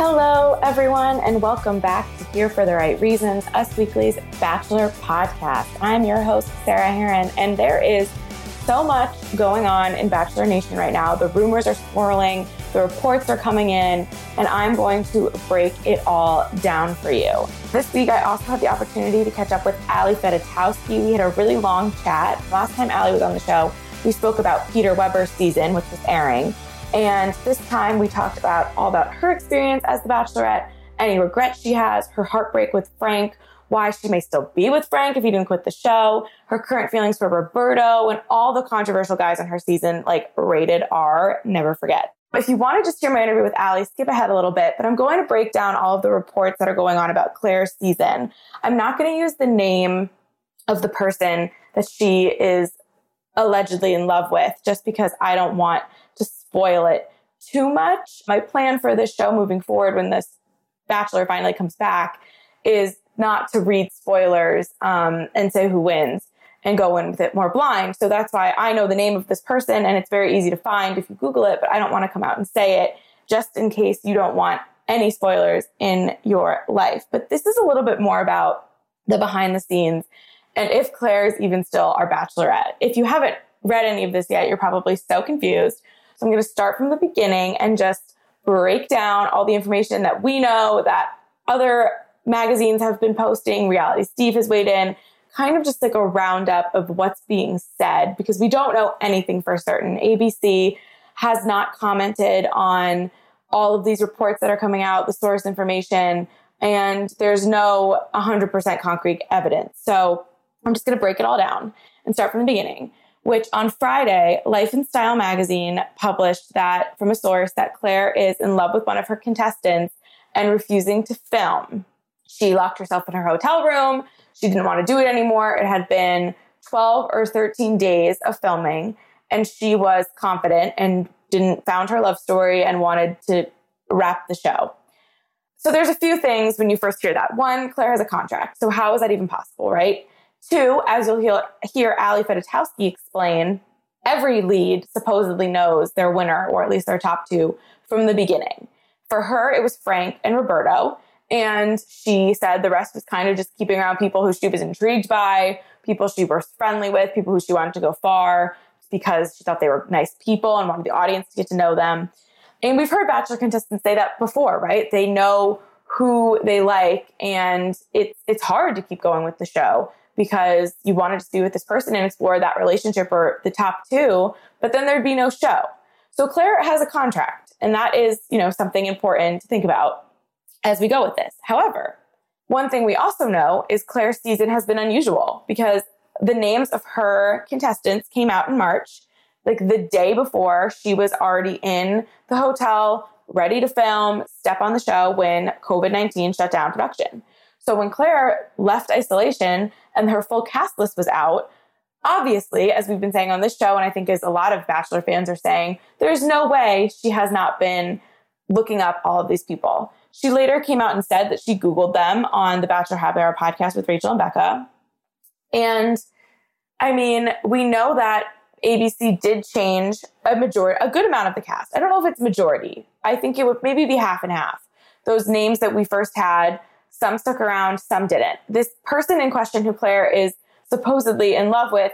Hello, everyone, and welcome back to Here for the Right Reasons, Us Weekly's Bachelor podcast. I'm your host, Sarah Hearon, and there is so much going on in Bachelor Nation right now. The rumors are swirling, the reports are coming in, and I'm going to break it all down for you. This week, I also had the opportunity to catch up with Ali Fedotowsky. We had a really long chat. Last time Ali was on the show, we spoke about Peter Weber's season, which was airing. And this time, we talked about all about her experience as the Bachelorette, any regrets she has, her heartbreak with Frank, why she may still be with Frank if he didn't quit the show, her current feelings for Roberto, and all the controversial guys on her season, like rated R. Never forget. If you want to just hear my interview with Ali, skip ahead a little bit, but I'm going to break down all of the reports that are going on about Clare's season. I'm not going to use the name of the person that she is allegedly in love with just because I don't want to spoil it too much. My plan for this show moving forward when this Bachelor finally comes back is not to read spoilers um, and say who wins and go in with it more blind. So that's why I know the name of this person and it's very easy to find if you Google it, but I don't want to come out and say it just in case you don't want any spoilers in your life. But this is a little bit more about the behind the scenes and if Clare's even still our bachelorette. If you haven't read any of this yet, you're probably so confused. So I'm going to start from the beginning and just break down all the information that we know that other magazines have been posting, Reality Steve has weighed in, kind of just like a roundup of what's being said because we don't know anything for certain. ABC has not commented on all of these reports that are coming out, the source information, and there's no 100% concrete evidence. So I'm just going to break it all down and start from the beginning. Which on Friday, Life and Style magazine published that from a source that Clare is in love with one of her contestants and refusing to film. She locked herself in her hotel room. She didn't want to do it anymore. It had been 12 or 13 days of filming, and she was confident and didn't found her love story and wanted to wrap the show. So there's a few things when you first hear that. One, Clare has a contract. So how is that even possible, right? Two, as you'll hear, Ali Fedotowsky explain, every lead supposedly knows their winner, or at least their top two, from the beginning. For her, it was Frank and Roberto. And she said the rest was kind of just keeping around people who she was intrigued by, people she was friendly with, people who she wanted to go far because she thought they were nice people and wanted the audience to get to know them. And we've heard Bachelor contestants say that before, right? They know who they like, and it's it's hard to keep going with the show because you wanted to be with this person and explore that relationship or the top two, but then there'd be no show. So Clare has a contract, and that is, you know, something important to think about as we go with this. However, one thing we also know is Clare's season has been unusual because the names of her contestants came out in March, like the day before she was already in the hotel, ready to film, step on the show when COVID 19 shut down production. So when Clare left isolation and her full cast list was out, obviously, as we've been saying on this show, and I think as a lot of Bachelor fans are saying, there's no way she has not been looking up all of these people. She later came out and said that she Googled them on the Bachelor Happy Hour podcast with Rachel and Becca. And I mean, we know that ABC did change a majority, a good amount of the cast. I don't know if it's majority. I think it would maybe be half and half. Those names that we first had, some stuck around, some didn't. This person in question who Clare is supposedly in love with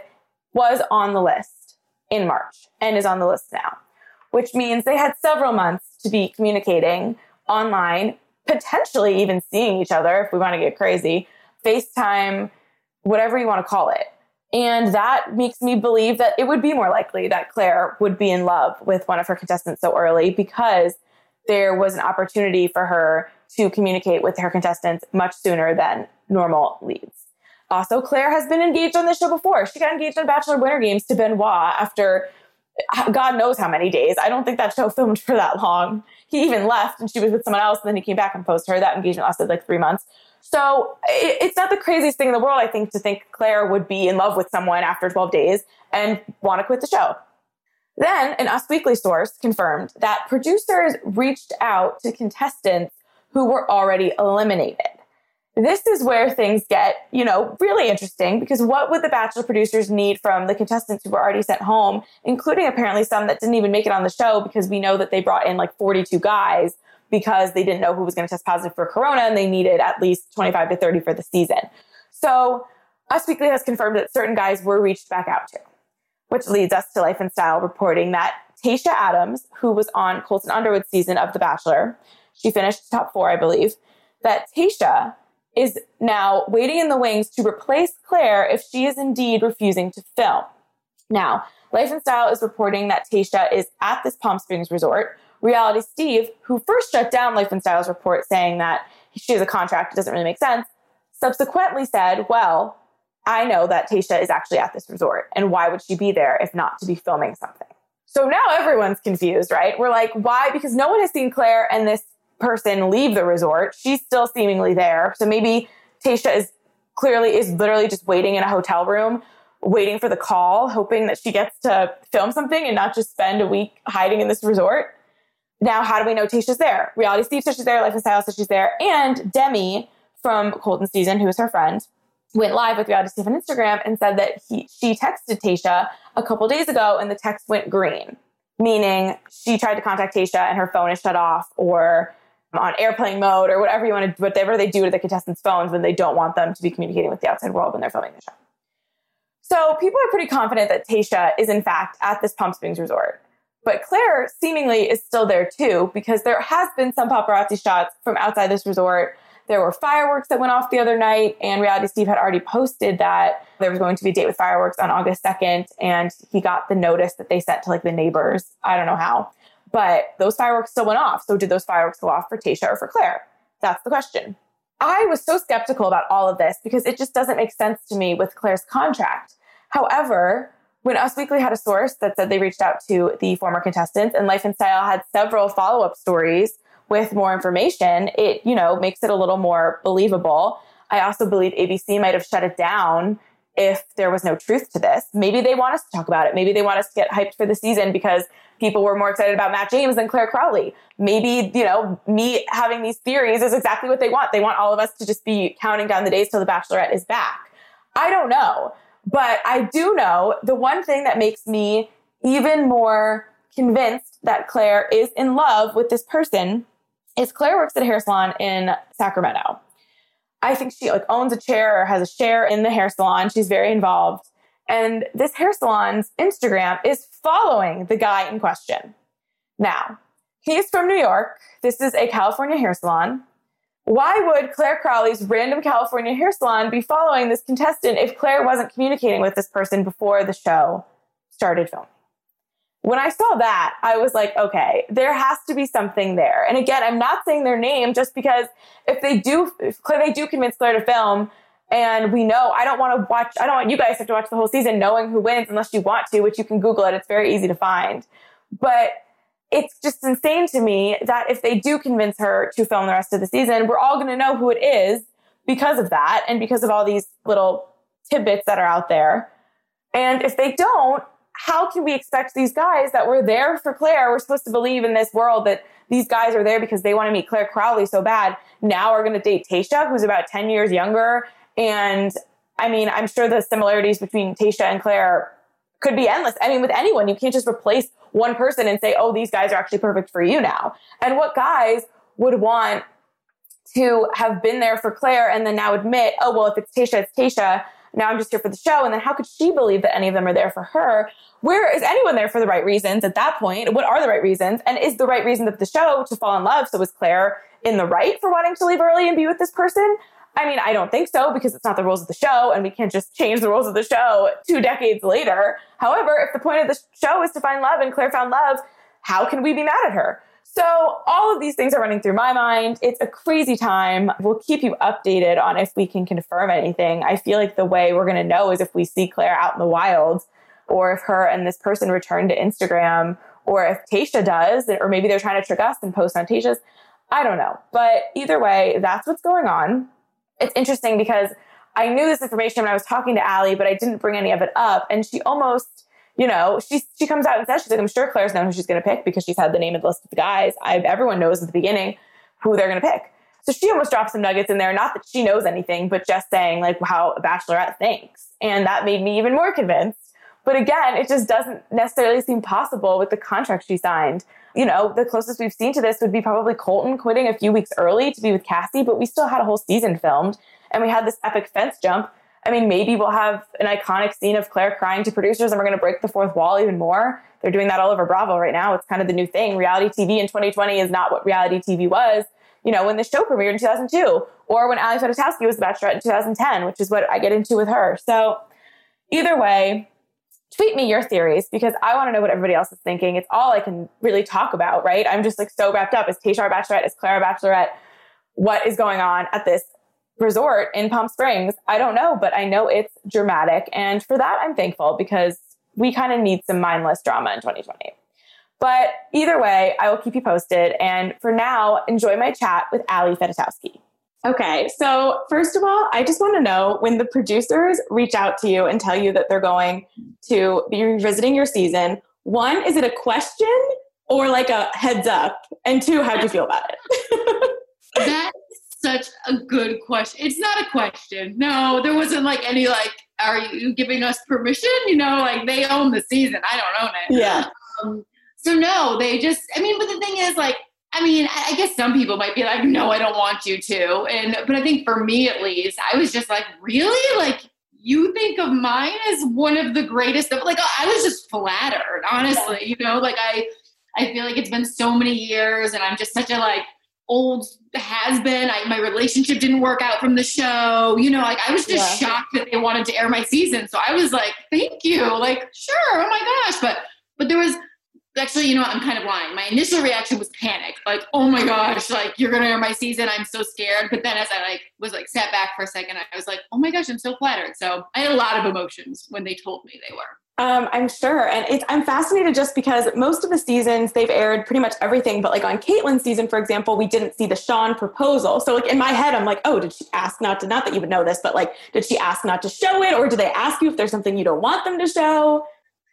was on the list in March and is on the list now, which means they had several months to be communicating online, potentially even seeing each other if we want to get crazy, FaceTime, whatever you want to call it. And that makes me believe that it would be more likely that Clare would be in love with one of her contestants so early because there was an opportunity for her to communicate with her contestants much sooner than normal leads. Also, Clare has been engaged on this show before. She got engaged on Bachelor Winter Games to Benoit after uh, God knows how many days. I don't think that show filmed for that long. He even left and she was with someone else, and then he came back and proposed to her. That engagement lasted like three months. So it's not the craziest thing in the world, I think, to think Clare would be in love with someone after 12 days and want to quit the show. Then an Us Weekly source confirmed that producers reached out to contestants who were already eliminated. This is where things get, you know, really interesting because what would the Bachelor producers need from the contestants who were already sent home, including apparently some that didn't even make it on the show because we know that they brought in like 42 guys because they didn't know who was going to test positive for corona and they needed at least 25 to 30 for the season. So Us Weekly has confirmed that certain guys were reached back out to, which leads us to Life and Style reporting that Tayshia Adams, who was on Colton Underwood's season of The Bachelor, she finished top four, I believe, that Tayshia is now waiting in the wings to replace Clare if she is indeed refusing to film. Now, Life and Style is reporting that Tayshia is at this Palm Springs resort. Reality Steve, who first shut down Life and Style's report saying that she has a contract, it doesn't really make sense, subsequently said, Well, I know that Tayshia is actually at this resort, and why would she be there if not to be filming something? So now everyone's confused, right? We're like, why? Because no one has seen Clare and this person leave the resort. She's still seemingly there. So maybe Tayshia is clearly is literally just waiting in a hotel room, waiting for the call, hoping that she gets to film something and not just spend a week hiding in this resort. Now, how do we know Tayshia's there? Reality Steve says she's there, Life and Style says she's there, and Demi from Colton season, who is her friend, went live with Reality Steve on Instagram and said that he she texted Tayshia a couple days ago and the text went green, meaning she tried to contact Tayshia and her phone is shut off or on airplane mode or whatever you want to, whatever they do to the contestants' phones when they don't want them to be communicating with the outside world when they're filming the show. So people are pretty confident that Tayshia is in fact at this Palm Springs resort. But Clare seemingly is still there too, because there has been some paparazzi shots from outside this resort. There were fireworks that went off the other night, and Reality Steve had already posted that there was going to be a date with fireworks on August 2nd, and he got the notice that they sent to like the neighbors. I don't know how. But those fireworks still went off. So did those fireworks go off for Tayshia or for Clare? That's the question. I was so skeptical about all of this because it just doesn't make sense to me with Clare's contract. However, when Us Weekly had a source that said they reached out to the former contestants and Life and Style had several follow-up stories with more information, it, you know, makes it a little more believable. I also believe ABC might have shut it down if there was no truth to this. Maybe they want us to talk about it. Maybe they want us to get hyped for the season because people were more excited about Matt James than Clare Crawley. Maybe, you know, me having these theories is exactly what they want. They want all of us to just be counting down the days till the Bachelorette is back. I don't know. But I do know the one thing that makes me even more convinced that Clare is in love with this person is Clare works at a hair salon in Sacramento. I think she like owns a chair or has a share in the hair salon. She's very involved. And this hair salon's Instagram is following the guy in question. Now, he's from New York. This is a California hair salon. Why would Clare Crawley's random California hair salon be following this contestant if Clare wasn't communicating with this person before the show started filming? When I saw that, I was like, okay, there has to be something there. And again, I'm not saying their name just because if they do, if they do convince Clare to film, and we know I don't want to watch, I don't want you guys to have to watch the whole season knowing who wins unless you want to, which you can Google it. It's very easy to find. But it's just insane to me that if they do convince her to film the rest of the season, we're all going to know who it is because of that and because of all these little tidbits that are out there. And if they don't, how can we expect these guys that were there for Clare? We're supposed to believe in this world that these guys are there because they want to meet Clare Crawley so bad. Now are going to date Tayshia, who's about 10 years younger. And I mean, I'm sure the similarities between Tayshia and Clare could be endless. I mean, with anyone, you can't just replace one person and say, oh, these guys are actually perfect for you now. And what guys would want to have been there for Clare and then now admit, oh, well, if it's Tayshia, it's Tayshia Now I'm just here for the show. And then how could she believe that any of them are there for her? Where is anyone there for the right reasons at that point? What are the right reasons? And is the right reason of the show to fall in love? So was Clare in the right for wanting to leave early and be with this person? I mean, I don't think so because it's not the rules of the show and we can't just change the rules of the show two decades later. However, if the point of the show is to find love and Clare found love, how can we be mad at her? So all of these things are running through my mind. It's a crazy time. We'll keep you updated on if we can confirm anything. I feel like the way we're going to know is if we see Clare out in the wild or if her and this person return to Instagram or if Tayshia does, or maybe they're trying to trick us and post on Tayshia's. I don't know. But either way, that's what's going on. It's interesting because I knew this information when I was talking to Ali, but I didn't bring any of it up. And she almost you know, she she comes out and says she's like, I'm sure Clare's known who she's going to pick because she's had the name of the list of the guys. I everyone knows at the beginning who they're going to pick. So she almost dropped some nuggets in there. Not that she knows anything, but just saying like how a bachelorette thinks, and that made me even more convinced. But again, it just doesn't necessarily seem possible with the contract she signed. You know, the closest we've seen to this would be probably Colton quitting a few weeks early to be with Cassie, but we still had a whole season filmed and we had this epic fence jump I mean, maybe we'll have an iconic scene of Clare crying to producers and we're going to break the fourth wall even more. They're doing that all over Bravo right now. It's kind of the new thing. Reality TV in 2020 is not what reality TV was, you know, when the show premiered in 2002 or when Ali Fedotowsky was the Bachelorette in 2010, which is what I get into with her. So either way, tweet me your theories because I want to know what everybody else is thinking. It's all I can really talk about, right? I'm just like so wrapped up. Is Tayshia Bachelorette? Is Clare Bachelorette? What is going on at this resort in Palm Springs. I don't know, but I know it's dramatic. And for that, I'm thankful because we kind of need some mindless drama in 2020. But either way, I will keep you posted. And for now, enjoy my chat with Ali Fedotowsky. Okay, so first of all, I just want to know when the producers reach out to you and tell you that they're going to be revisiting your season, one, is it a question or like a heads up? And two, how do you feel about it? that such a good question. It's not a question. No, there wasn't like any like, are you giving us permission? You know, like they own the season. I don't own it. Yeah. Um, so no, they just. I mean, but the thing is, like, I mean, I guess some people might be like, no, I don't want you to. And but I think for me at least, I was just like, really, like. You think of mine as one of the greatest of like I was just flattered, honestly. You know, like I I feel like it's been so many years and I'm just such a like old has been. I, my relationship didn't work out from the show. You know, like I was just yeah. shocked that they wanted to air my season. So I was like, thank you. Like, sure. Oh my gosh. But, but there was actually, you know, I'm kind of lying. My initial reaction was panic. Like, oh my gosh, like you're going to air my season. I'm so scared. But then as I like was like sat back for a second, I was like, oh my gosh, I'm so flattered. So I had a lot of emotions when they told me they were. Um, I'm sure. And it's, I'm fascinated just because most of the seasons they've aired pretty much everything. But like on Kaitlyn's season, for example, we didn't see the Shawn proposal. So like in my head, I'm like, oh, did she ask not to, not that you would know this, but like, did she ask not to show it? Or do they ask you if there's something you don't want them to show?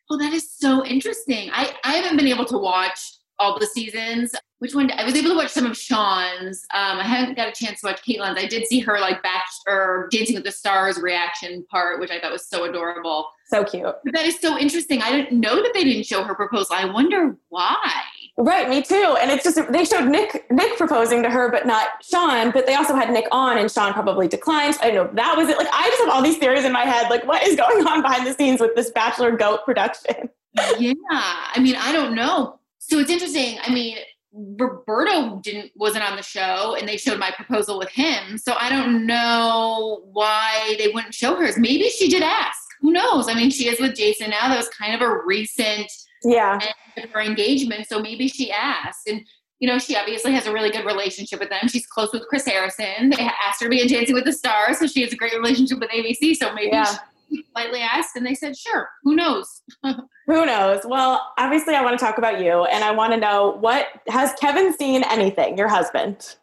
Well, that is so interesting. I, I haven't been able to watch all the seasons. Which one? I was able to watch some of Sean's. Um, I haven't got a chance to watch Kaitlyn's. I did see her like back or Dancing with the Stars reaction part, which I thought was so adorable. So cute. But that is so interesting. I didn't know that they didn't show her proposal. I wonder why. Right, me too. And it's just they showed Nick Nick proposing to her, but not Shawn. But they also had Nick on, and Shawn probably declined. I know that was it. Like I just have all these theories in my head. Like what is going on behind the scenes with this Bachelor Goat production? yeah, I mean, I don't know so it's interesting. I mean, Roberto didn't wasn't on the show and they showed my proposal with him. So I don't know why they wouldn't show hers. Maybe she did ask. Who knows? I mean, she is with Jason now. That was kind of a recent yeah her engagement. So maybe she asked. And you know, she obviously has a really good relationship with them. She's close with Chris Harrison. They asked her to be in Dancing with the Stars, so she has a great relationship with ABC. So maybe yeah. Politely asked, and they said, "Sure." Who knows? Who knows? Well, obviously, I want to talk about you, and I want to know what has Kevin seen anything? Your husband?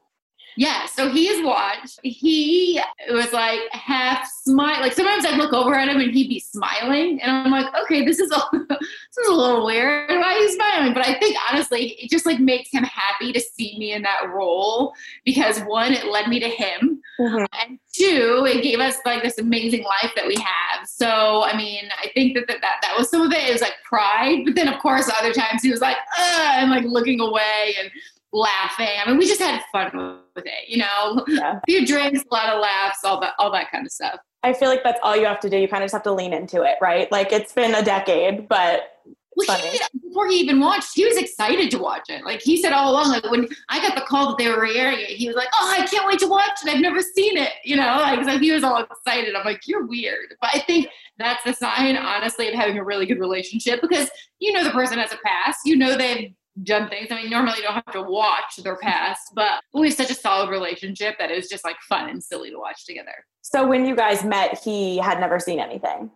Yeah, so he has watched. He was like half smile. Like sometimes I'd look over at him and he'd be smiling, and I'm like, okay, this is a, this is a little weird. Why are you smiling? But I think honestly, it just like makes him happy to see me in that role because one, it led me to him, mm-hmm. and two, it gave us like this amazing life that we have. So I mean, I think that that, that, that was some of it. It was like pride, but then of course other times he was like, and like looking away and laughing. I mean, we just had fun with it, you know. Yeah. A few drinks, a lot of laughs, all that, all that kind of stuff. I feel like that's all you have to do. You kind of just have to lean into it, right? Like it's been a decade, but well, he, before he even watched, he was excited to watch it. Like he said all along, like when I got the call that they were airing it, he was like, "Oh, I can't wait to watch it. I've never seen it." You know, like so he was all excited. I'm like, "You're weird," but I think that's the sign, honestly, of having a really good relationship because you know the person has a past. You know they've done things. I mean, normally you don't have to watch their past, but we have such a solid relationship that it's just like fun and silly to watch together. So when you guys met, he had never seen anything.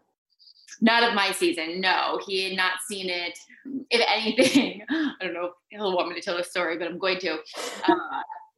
Not of my season. No, he had not seen it. If anything, I don't know if he'll want me to tell the story, but I'm going to. Uh,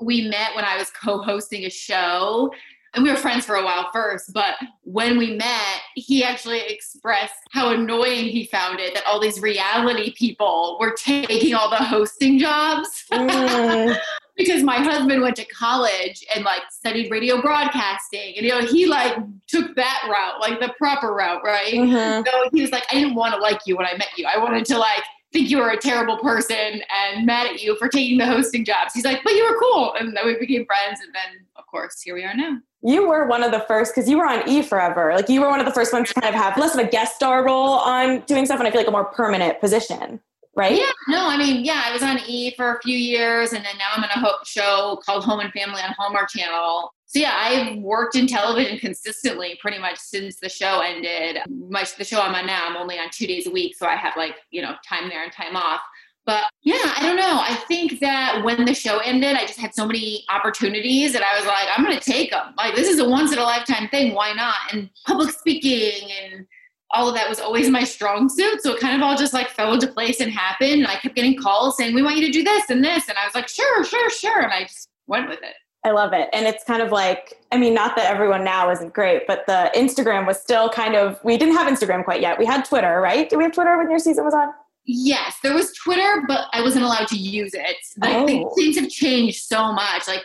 we met when I was co-hosting a show and we were friends for a while first, but when we met, he actually expressed how annoying he found it that all these reality people were taking all the hosting jobs. Mm. because my husband went to college and like studied radio broadcasting and you know he like took that route like the proper route right mm-hmm. so he was like i didn't want to like you when i met you i wanted to like think you were a terrible person and mad at you for taking the hosting jobs. He's like but you were cool. And then we became friends and then of course here we are now. You were one of the first because you were on E forever. Like you were one of the first ones to kind of have less of a guest star role on doing stuff, and I feel like a more permanent position, right? Yeah. No, I mean, yeah, I was on E for a few years, and then now I'm in a ho- show called Home and Family on Hallmark Channel. So yeah, I've worked in television consistently pretty much since the show ended. My the show I'm on now, I'm only on two days a week, so I have like you know time there and time off. But yeah, I don't know. I think that when the show ended, I just had so many opportunities that I was like, I'm going to take them. Like, this is a once in a lifetime thing. Why not? And public speaking and all of that was always my strong suit. So it kind of all just like fell into place and happened. And I kept getting calls saying, we want you to do this and this. And I was like, sure, sure, sure. And I just went with it. I love it. And it's kind of like, I mean, not that everyone now isn't great, but the Instagram was still kind of, we didn't have Instagram quite yet. We had Twitter, right? Did we have Twitter when your season was on? Yes, there was Twitter, but I wasn't allowed to use it. Like oh. things have changed so much. Like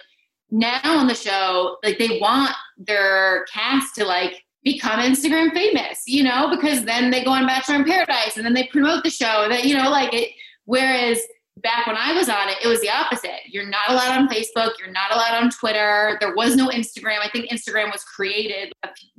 now on the show, like they want their cast to like become Instagram famous, you know, because then they go on Bachelor in Paradise and then they promote the show. That you know, like it. Whereas back when I was on it, it was the opposite. You're not allowed on Facebook. You're not allowed on Twitter. There was no Instagram. I think Instagram was created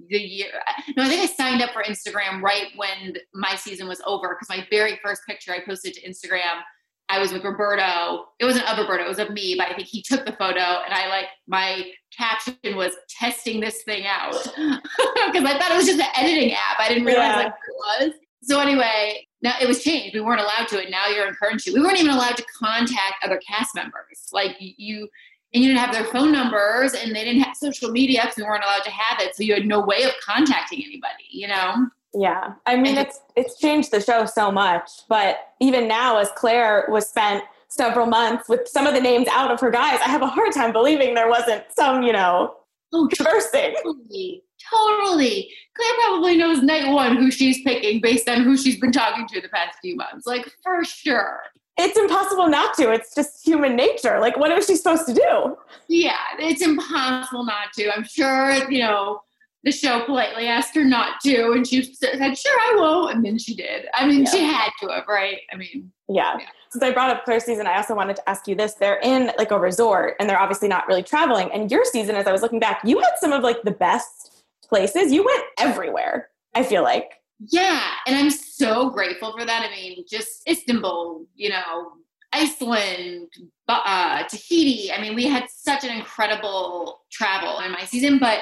the year. No, I think I signed up for Instagram right when my season was over because my very first picture I posted to Instagram, I was with Roberto. It wasn't of Roberto, it was of me, but I think he took the photo and I like my caption was testing this thing out because I thought it was just an editing app. I didn't realize yeah. like it was. So anyway, now it was changed. We weren't allowed to, and now you're encouraged to. We weren't even allowed to contact other cast members. Like you, and you didn't have their phone numbers, and they didn't have social media because we weren't allowed to have it. So you had no way of contacting anybody. You know. Yeah, I mean it's it's changed the show so much, but even now, as Clare was spent several months with some of the names out of her guys, I have a hard time believing there wasn't some, you know, oh, conversing. Totally. Totally. Clare probably knows night one who she's picking based on who she's been talking to the past few months. Like, for sure. It's impossible not to. It's just human nature. Like, what is she supposed to do? Yeah, it's impossible not to. I'm sure, you know, the show politely asked her not to, and she said, sure, I won't," And then she did. I mean, yeah. she had to have, right? I mean, yeah. yeah. Since I brought up Clare's season, I also wanted to ask you this. They're in like a resort and they're obviously not really traveling. And your season, as I was looking back, you had some of like the best places. You went everywhere, I feel like. Yeah. And I'm so grateful for that. I mean, just Istanbul, you know, Iceland, uh, Tahiti. I mean, we had such an incredible travel in my season, but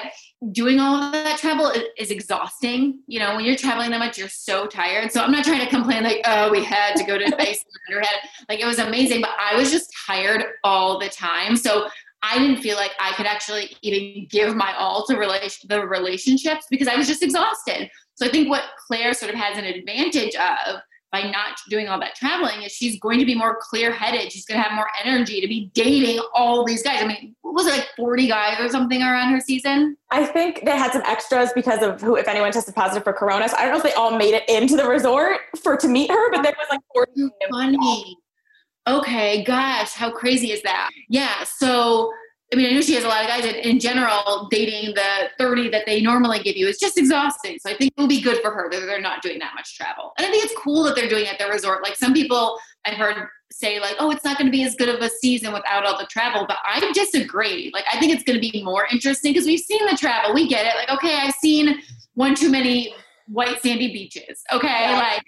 doing all of that travel is, exhausting. You know, when you're traveling that much, you're so tired. So I'm not trying to complain like, oh, we had to go to Iceland or had like it was amazing, but I was just tired all the time. So I didn't feel like I could actually even give my all to relation the relationships because I was just exhausted. So I think what Clare sort of has an advantage of by not doing all that traveling is she's going to be more clear headed. She's going to have more energy to be dating all these guys. I mean, was it like 40 guys or something around her season? I think they had some extras because of who, if anyone tested positive for Corona. So I don't know if they all made it into the resort for to meet her, but there was like 40. Funny. Okay, gosh, how crazy is that? Yeah, so I mean, I know she has a lot of guys. In, in general, dating the 30 that they normally give you is just exhausting. So I think it will be good for her that they're not doing that much travel. And I think it's cool that they're doing it at the resort. Like some people I've heard say, like, oh, it's not going to be as good of a season without all the travel. But I disagree. Like, I think it's going to be more interesting because we've seen the travel. We get it. Like, okay, I've seen one too many white sandy beaches. Okay, yeah. like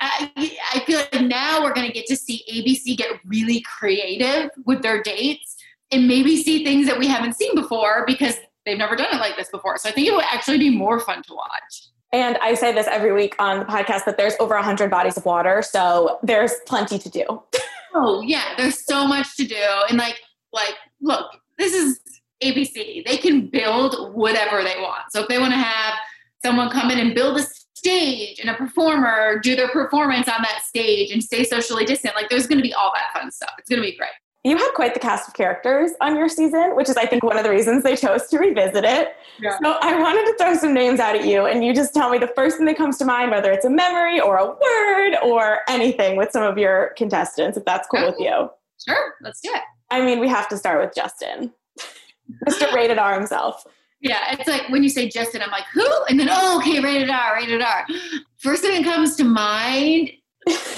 I, I feel like now we're going to get to see ABC get really creative with their dates and maybe see things that we haven't seen before because they've never done it like this before. So I think it would actually be more fun to watch. And I say this every week on the podcast that there's over 100 bodies of water, so there's plenty to do. oh, yeah, there's so much to do. And like like look, this is ABC. They can build whatever they want. So if they want to have someone come in and build a stage and a performer do their performance on that stage and stay socially distant, like there's going to be all that fun stuff. It's going to be great you had quite the cast of characters on your season, which is, I think, one of the reasons they chose to revisit it. Yeah. So I wanted to throw some names out at you, and you just tell me the first thing that comes to mind, whether it's a memory or a word or anything with some of your contestants, if that's cool with you. Sure, let's do it. I mean, we have to start with Justin, Mr. Rated R himself. Yeah, it's like when you say Justin, I'm like, who? And then, oh, okay, rated R, rated R. First thing that comes to mind,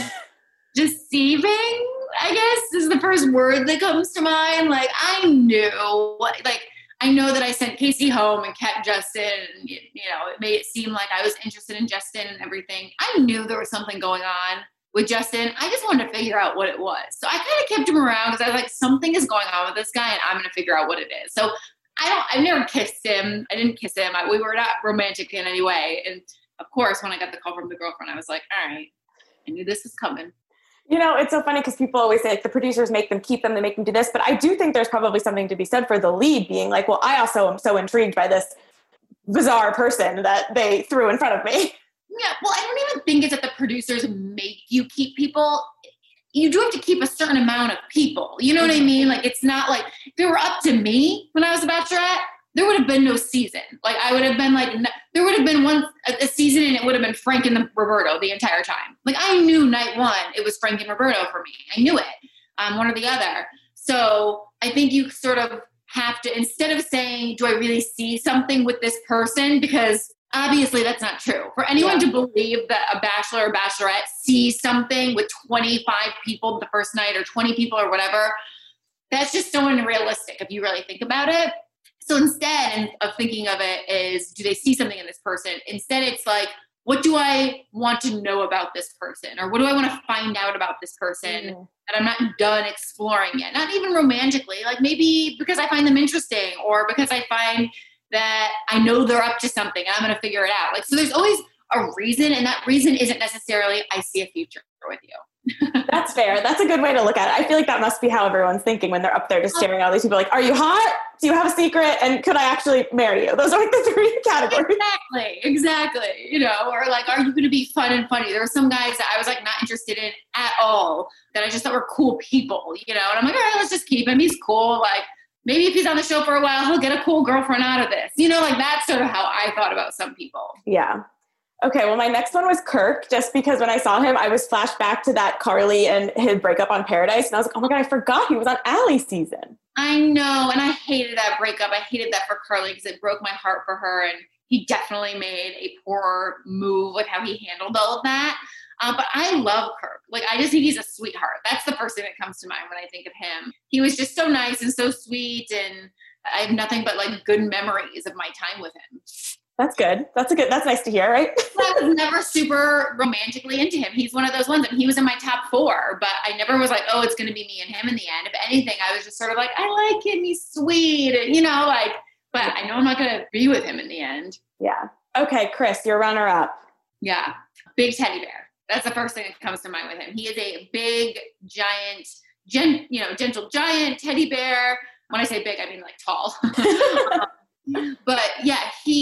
deceiving I guess is the first word that comes to mind. Like I knew, like I know that I sent Casey home and kept Justin. And, you know, it made it seem like I was interested in Justin and everything. I knew there was something going on with Justin. I just wanted to figure out what it was. So I kind of kept him around because I was like, something is going on with this guy, and I'm going to figure out what it is. So I don't. I've never kissed him. I didn't kiss him. I, we were not romantic in any way. And of course, when I got the call from the girlfriend, I was like, all right, I knew this was coming. You know, it's so funny because people always say like the producers make them keep them, they make them do this. But I do think there's probably something to be said for the lead being like, well, I also am so intrigued by this bizarre person that they threw in front of me. Yeah, well, I don't even think it's that the producers make you keep people. You do have to keep a certain amount of people. You know what I mm-hmm. mean? Like, it's not like if it were up to me when I was a bachelorette, there would have been no season. Like I would have been like, there would have been one a, season, and it would have been Frank and the Roberto the entire time. Like I knew night one it was Frank and Roberto for me. I knew it, um, one or the other. So I think you sort of have to instead of saying, "Do I really see something with this person?" Because obviously that's not true. For anyone yeah. to believe that a bachelor or bachelorette sees something with 25 people the first night or 20 people or whatever, that's just so unrealistic if you really think about it. So instead of thinking of it as do they see something in this person, instead it's like, what do I want to know about this person? Or what do I want to find out about this person mm. that I'm not done exploring yet? Not even romantically, like maybe because I find them interesting or because I find that I know they're up to something and I'm going to figure it out. Like, so there's always a reason, and that reason isn't necessarily I see a future with you. That's fair. That's a good way to look at it. I feel like that must be how everyone's thinking when they're up there just staring at all these people like, are you hot? Do you have a secret? And could I actually marry you? Those are like the three categories. Exactly. Exactly. You know, or like, are you going to be fun and funny? There were some guys that I was like not interested in at all that I just thought were cool people, you know? And I'm like, all right, let's just keep him. He's cool. Like, maybe if he's on the show for a while, he'll get a cool girlfriend out of this. You know, like that's sort of how I thought about some people. Yeah. Okay, well, my next one was Kirk, just because when I saw him, I was flashed back to that Carly and his breakup on Paradise, and I was like, oh my god, I forgot he was on Ali's season. I know, and I hated that breakup. I hated that for Carly because it broke my heart for her, and he definitely made a poor move with how he handled all of that. Uh, but I love Kirk. Like, I just think he's a sweetheart. That's the first thing that comes to mind when I think of him. He was just so nice and so sweet, and I have nothing but like good memories of my time with him. That's good. That's a good. That's nice to hear, right? I was never super romantically into him. He's one of those ones, and he was in my top four. But I never was like, oh, it's going to be me and him in the end. If anything, I was just sort of like, I like him. He's sweet, and, you know, like. But I know I'm not going to be with him in the end. Yeah. Okay, Chris, your runner up. Yeah, big teddy bear. That's the first thing that comes to mind with him. He is a big, giant, gen, you know, gentle giant teddy bear. When I say big, I mean like tall. but yeah, he, I, I, I,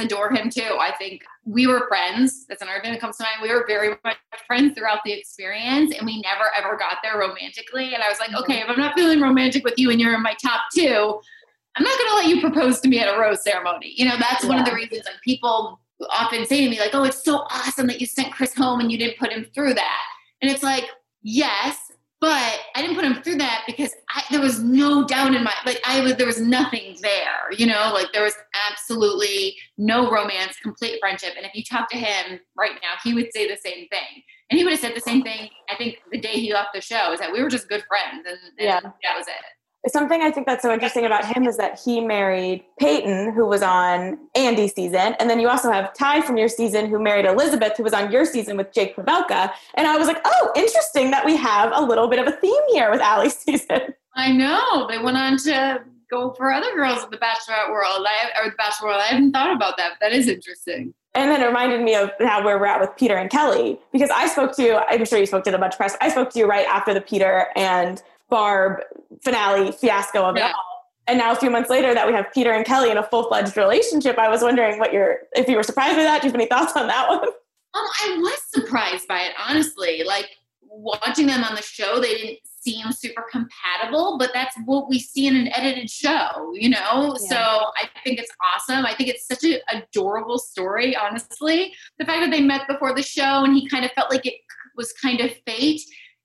adore him too. I think we were friends. That's another thing that comes to mind. We were very much friends throughout the experience, and we never ever got there romantically. And I was like, mm-hmm. okay, if I'm not feeling romantic with you and you're in my top two, I'm not going to let you propose to me at a rose ceremony. You know, that's yeah. one of the reasons like people often say to me like, oh, it's so awesome that you sent Chris home and you didn't put him through that. And it's like, yes, but I didn't put him through that because I, there was no doubt in my like I was there was nothing there, you know, like there was absolutely no romance, complete friendship. And if you talk to him right now, he would say the same thing, and he would have said the same thing. I think the day he left the show is that we were just good friends, and, and yeah, that was it something I think that's so interesting about him is that he married Peyton, who was on Andy's season, and then you also have Ty from your season who married Elizabeth, who was on your season with Jake Pavelka. And I was like, oh, interesting that we have a little bit of a theme here with Ali's season. I know they went on to go for other girls in the Bachelorette world, I, or the Bachelor world. I hadn't thought about that. That is interesting. And then it reminded me of now where we're at with Peter and Kelley because I spoke to you. I'm sure you spoke to the bunch of press. I spoke to you right after the Peter and Barb finale fiasco of yeah. it all. And now a few months later that we have Peter and Kelley in a full fledged relationship, I was wondering what your if you were surprised by that. Do you have any thoughts on that one? Um, I was surprised by it, honestly. Like watching them on the show, they didn't seem super compatible, but that's what we see in an edited show, you know? Yeah. So I think it's awesome. I think it's such an adorable story, honestly. The fact that they met before the show and he kind of felt like it was kind of fate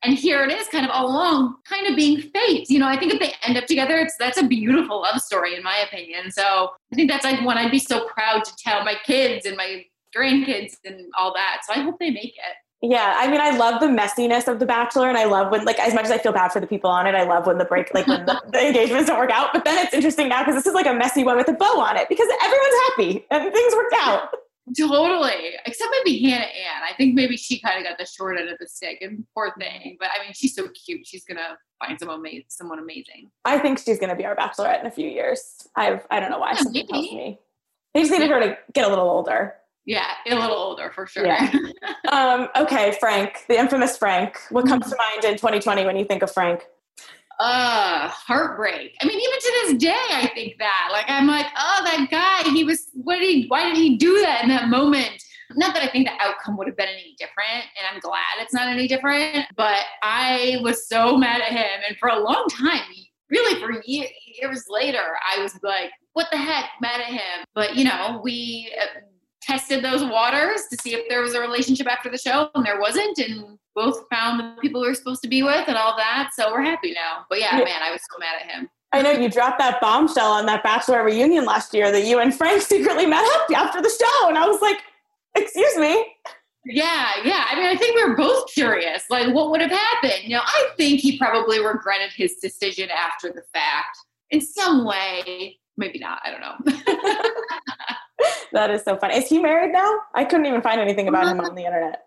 and here it is kind of all along kind of being fate you know i think if they end up together it's that's a beautiful love story in my opinion so i think that's like one i'd be so proud to tell my kids and my grandkids and all that so i hope they make it yeah, I mean, I love the messiness of The Bachelor, and I love when, like, as much as I feel bad for the people on it, I love when the break, like, when the, the engagements don't work out. But then it's interesting now because this is like a messy one with a bow on it because everyone's happy and things worked out. Totally. Except maybe Hannah Ann. I think maybe she kind of got the short end of the stick and poor thing. But I mean, she's so cute. She's going to find someone, amazing, someone amazing. I think she's going to be our bachelorette in a few years. I've, I don't know why. Yeah, Something tells me. They just needed her to get a little older. Yeah, a little older for sure. Yeah. um, okay, Frank, the infamous Frank. What comes to mind in 2020 when you think of Frank? Uh heartbreak. I mean even to this day i think that. Like i'm like oh that guy he was what did he why did he do that in that moment? Not that i think the outcome would have been any different and i'm glad it's not any different but i was so mad at him and for a long time really for years later i was like what the heck mad at him. But you know we uh, tested those waters to see if there was a relationship after the show and there wasn't and both found the people we were supposed to be with and all that. So we're happy now. But yeah, yeah. man, I was so mad at him. I know you dropped that bombshell on that bachelor reunion last year that you and Frank secretly met up after the show. And I was like, excuse me. Yeah, yeah. I mean, I think we were both curious. Like, what would have happened? You know, I think he probably regretted his decision after the fact in some way. Maybe not. I don't know. that is so funny. Is he married now? I couldn't even find anything about him uh, on the internet.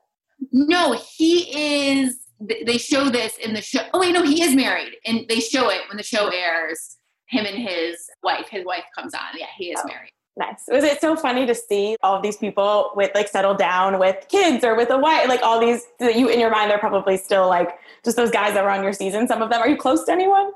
No, he is. They show this in the show. Oh wait, no, he is married, and they show it when the show airs. Him and his wife. His wife comes on. Yeah, he is oh, married. Nice. Was it so funny to see all of these people with like settled down with kids or with a wife? Like all these that you in your mind, they're probably still like just those guys that were on your season. Some of them. Are you close to anyone?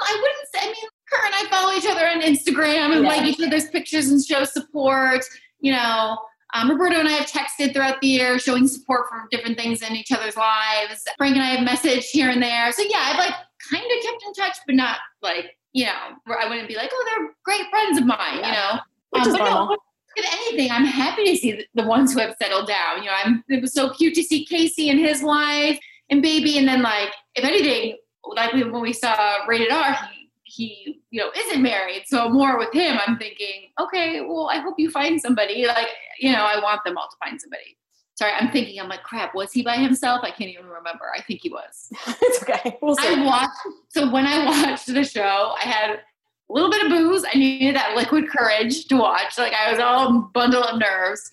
I wouldn't say. I mean, her and I follow each other on Instagram and yeah. like each other's pictures and show support. You know, um, Roberto and I have texted throughout the year, showing support for different things in each other's lives. Frank and I have messaged here and there. So yeah, I've like kind of kept in touch, but not like you know, I wouldn't be like, oh, they're great friends of mine, yeah. you know. Um, but normal. no, if anything, I'm happy to see the, the ones who have settled down. You know, I'm. It was so cute to see Casey and his wife and baby, and then like, if anything, like when we saw Rated R, he he you know isn't married so more with him i'm thinking okay well i hope you find somebody like you know i want them all to find somebody. Sorry i'm thinking i'm like crap was he by himself? I can't even remember. I think he was. It's okay. We'll i watched so when i watched the show i had a little bit of booze. I needed that liquid courage to watch. Like i was all bundle of nerves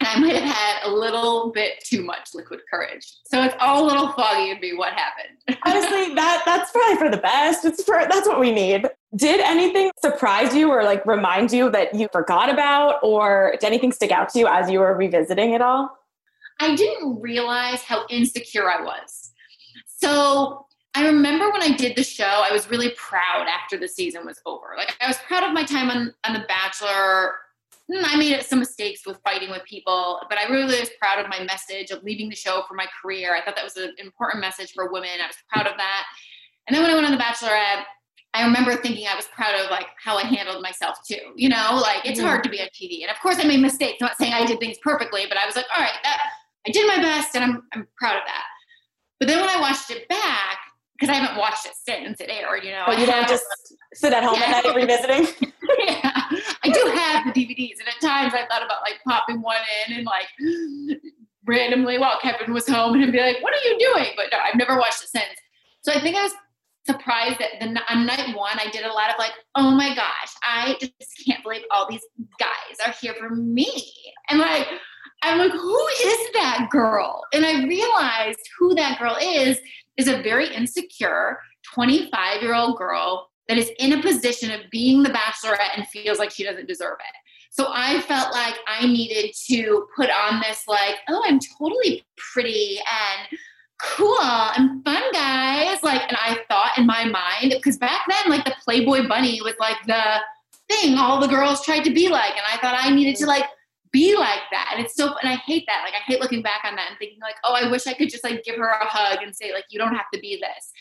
and I might have had a little bit too much liquid courage. So it's all a little foggy to me what happened. Honestly, that that's probably for the best. It's for that's what we need. Did anything surprise you or like remind you that you forgot about or did anything stick out to you as you were revisiting it all? I didn't realize how insecure I was. So I remember when I did the show, I was really proud after the season was over. Like I was proud of my time on, on The Bachelor Hmm, I made some mistakes with fighting with people, but I really was proud of my message of leaving the show for my career. I thought that was an important message for women. I was proud of that. And then when I went on The Bachelorette, I remember thinking I was proud of like how I handled myself too. You know, like it's mm-hmm. hard to be on TV, and of course I made mistakes. I'm not saying I did things perfectly, but I was like, all right, that, I did my best, and I'm I'm proud of that. But then when I watched it back, because I haven't watched it since it aired, you know. But you don't just sit at home yeah. at night revisiting. yeah, I do have the DVDs, and at times I thought about like popping one in and like randomly while Kevin was home and be like, "What are you doing?" But no, I've never watched it since. So I think I was surprised that the, on night one I did a lot of like, "Oh my gosh, I just can't believe all these guys are here for me," and like. I'm like, who is that girl? And I realized who that girl is is a very insecure 25 year old girl that is in a position of being the bachelorette and feels like she doesn't deserve it. So I felt like I needed to put on this, like, oh, I'm totally pretty and cool and fun, guys. Like, and I thought in my mind, because back then, like, the Playboy Bunny was like the thing all the girls tried to be like. And I thought I needed to, mm-hmm. like, be like that. And it's so, and I hate that. Like, I hate looking back on that and thinking, like, oh, I wish I could just, like, give her a hug and say, like, you don't have to be this.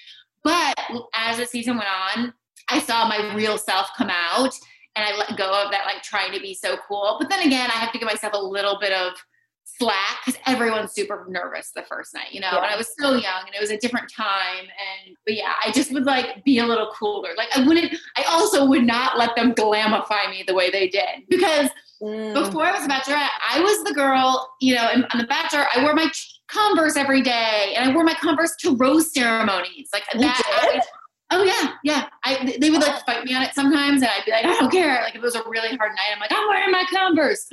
But as the season went on, I saw my real self come out and I let go of that, like trying to be so cool. But then again, I have to give myself a little bit of slack because everyone's super nervous the first night, you know. Yeah. And I was so young and it was a different time. And but yeah, I just would like be a little cooler. Like I wouldn't I also would not let them glamify me the way they did. Because mm. before I was a bachelorette, I was the girl, you know, and on the bachelor, I wore my Converse every day and I wore my Converse to rose ceremonies. Like that Oh yeah, yeah. I they would like fight me on it sometimes, and I'd be like, I don't care. Like if it was a really hard night, I'm like, I'm wearing my Converse.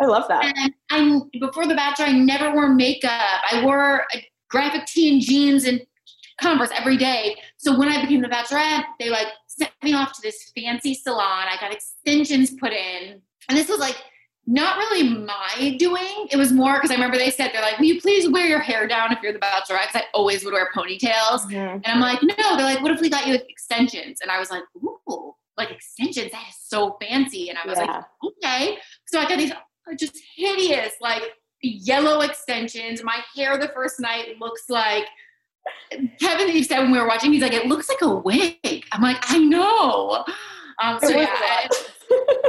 I love that. And I before the Bachelor, I never wore makeup. I wore a graphic tee and jeans and Converse every day. So when I became the Bachelorette, they like sent me off to this fancy salon. I got extensions put in, and this was like not really my doing. It was more because I remember they said they're like, "Will you please wear your hair down if you're the bachelorette?" Because I always would wear ponytails, mm-hmm. and I'm like, "No." They're like, "What if we got you extensions?" And I was like, "Ooh, like extensions? That is so fancy." And I was yeah. like, "Okay." So I got these just hideous, like yellow extensions. My hair the first night looks like. Kevin Eve said when we were watching, he's like, "It looks like a wig." I'm like, "I know." Um, so yeah,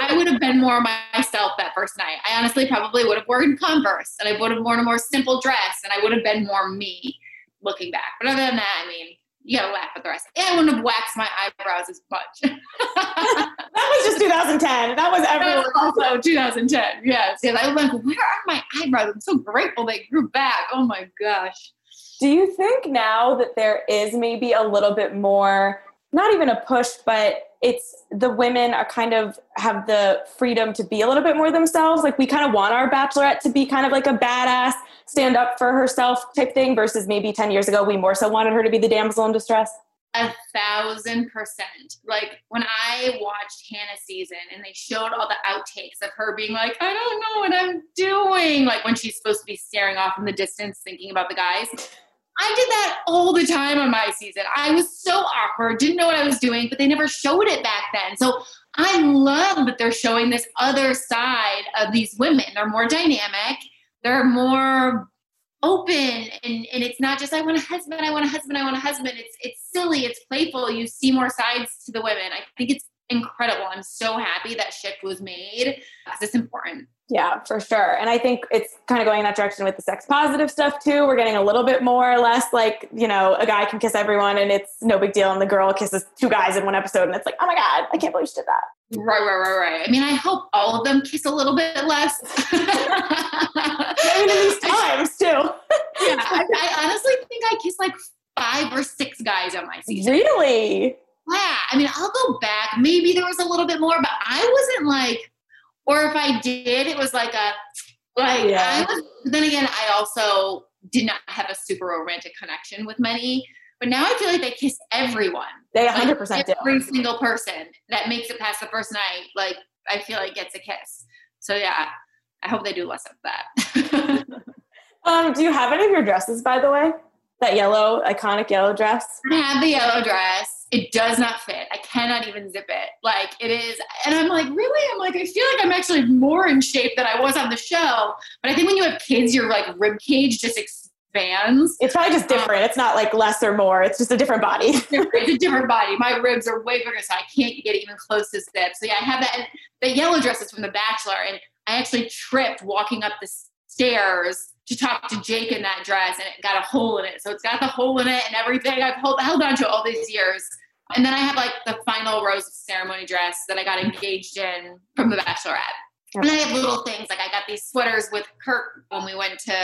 I would have been more myself that first night. I honestly probably would have worn Converse and I would have worn a more simple dress and I would have been more me looking back. But other than that, I mean, you gotta laugh at the rest. And I wouldn't have waxed my eyebrows as much. that was just 2010. That was everyone. also 2010. Yes. Yes. I was like, where are my eyebrows? I'm so grateful they grew back. Oh my gosh. Do you think now that there is maybe a little bit more, not even a push, but it's the women are kind of have the freedom to be a little bit more themselves. Like we kind of want our bachelorette to be kind of like a badass, stand up for herself type thing versus maybe 10 years ago, we more so wanted her to be the damsel in distress. A thousand percent. Like when I watched Hannah season and they showed all the outtakes of her being like, I don't know what I'm doing. Like when she's supposed to be staring off in the distance thinking about the guys. I did that all the time on my season. I was so awkward, didn't know what I was doing, but they never showed it back then. So I love that they're showing this other side of these women. They're more dynamic, they're more open, and, and it's not just I want a husband, I want a husband, I want a husband. It's it's silly, it's playful. You see more sides to the women. I think it's incredible. I'm so happy that shift was made because it's important. Yeah, for sure. And I think it's kind of going in that direction with the sex positive stuff too. We're getting a little bit more or less like, you know, a guy can kiss everyone and it's no big deal. And the girl kisses two guys in one episode and it's like, oh my God, I can't believe she did that. Right, right, right, right. I mean, I hope all of them kiss a little bit less. I mean, in these times too. yeah, I, I honestly think I kissed like five or six guys on my season. Really? Yeah. I mean, I'll go back. Maybe there was a little bit more, but I wasn't like, or if I did, it was like a like. Yeah. Was, then again, I also did not have a super romantic connection with many. But now I feel like they kiss everyone. They 100% like Every do. single person that makes it past the first night, like I feel like gets a kiss. So yeah, I hope they do less of that. um, do you have any of your dresses, by the way? That yellow, iconic yellow dress? I have the yellow dress it does not fit. I cannot even zip it. Like it is, and I'm like, really? I'm like, I feel like I'm actually more in shape than I was on the show. But I think when you have kids, your like rib cage just expands. It's probably just different. Um, it's not like less or more. It's just a different body. it's a different body. My ribs are way bigger, so I can't get even close to zip. So yeah, I have that. the yellow dress is from The Bachelor, and I actually tripped walking up the stairs to talk to Jake in that dress and it got a hole in it. So it's got the hole in it and everything. I've held, held on to all these years. And then I have like the final rose ceremony dress that I got engaged in from the Bachelorette. And I have little things like I got these sweaters with Kurt when we went to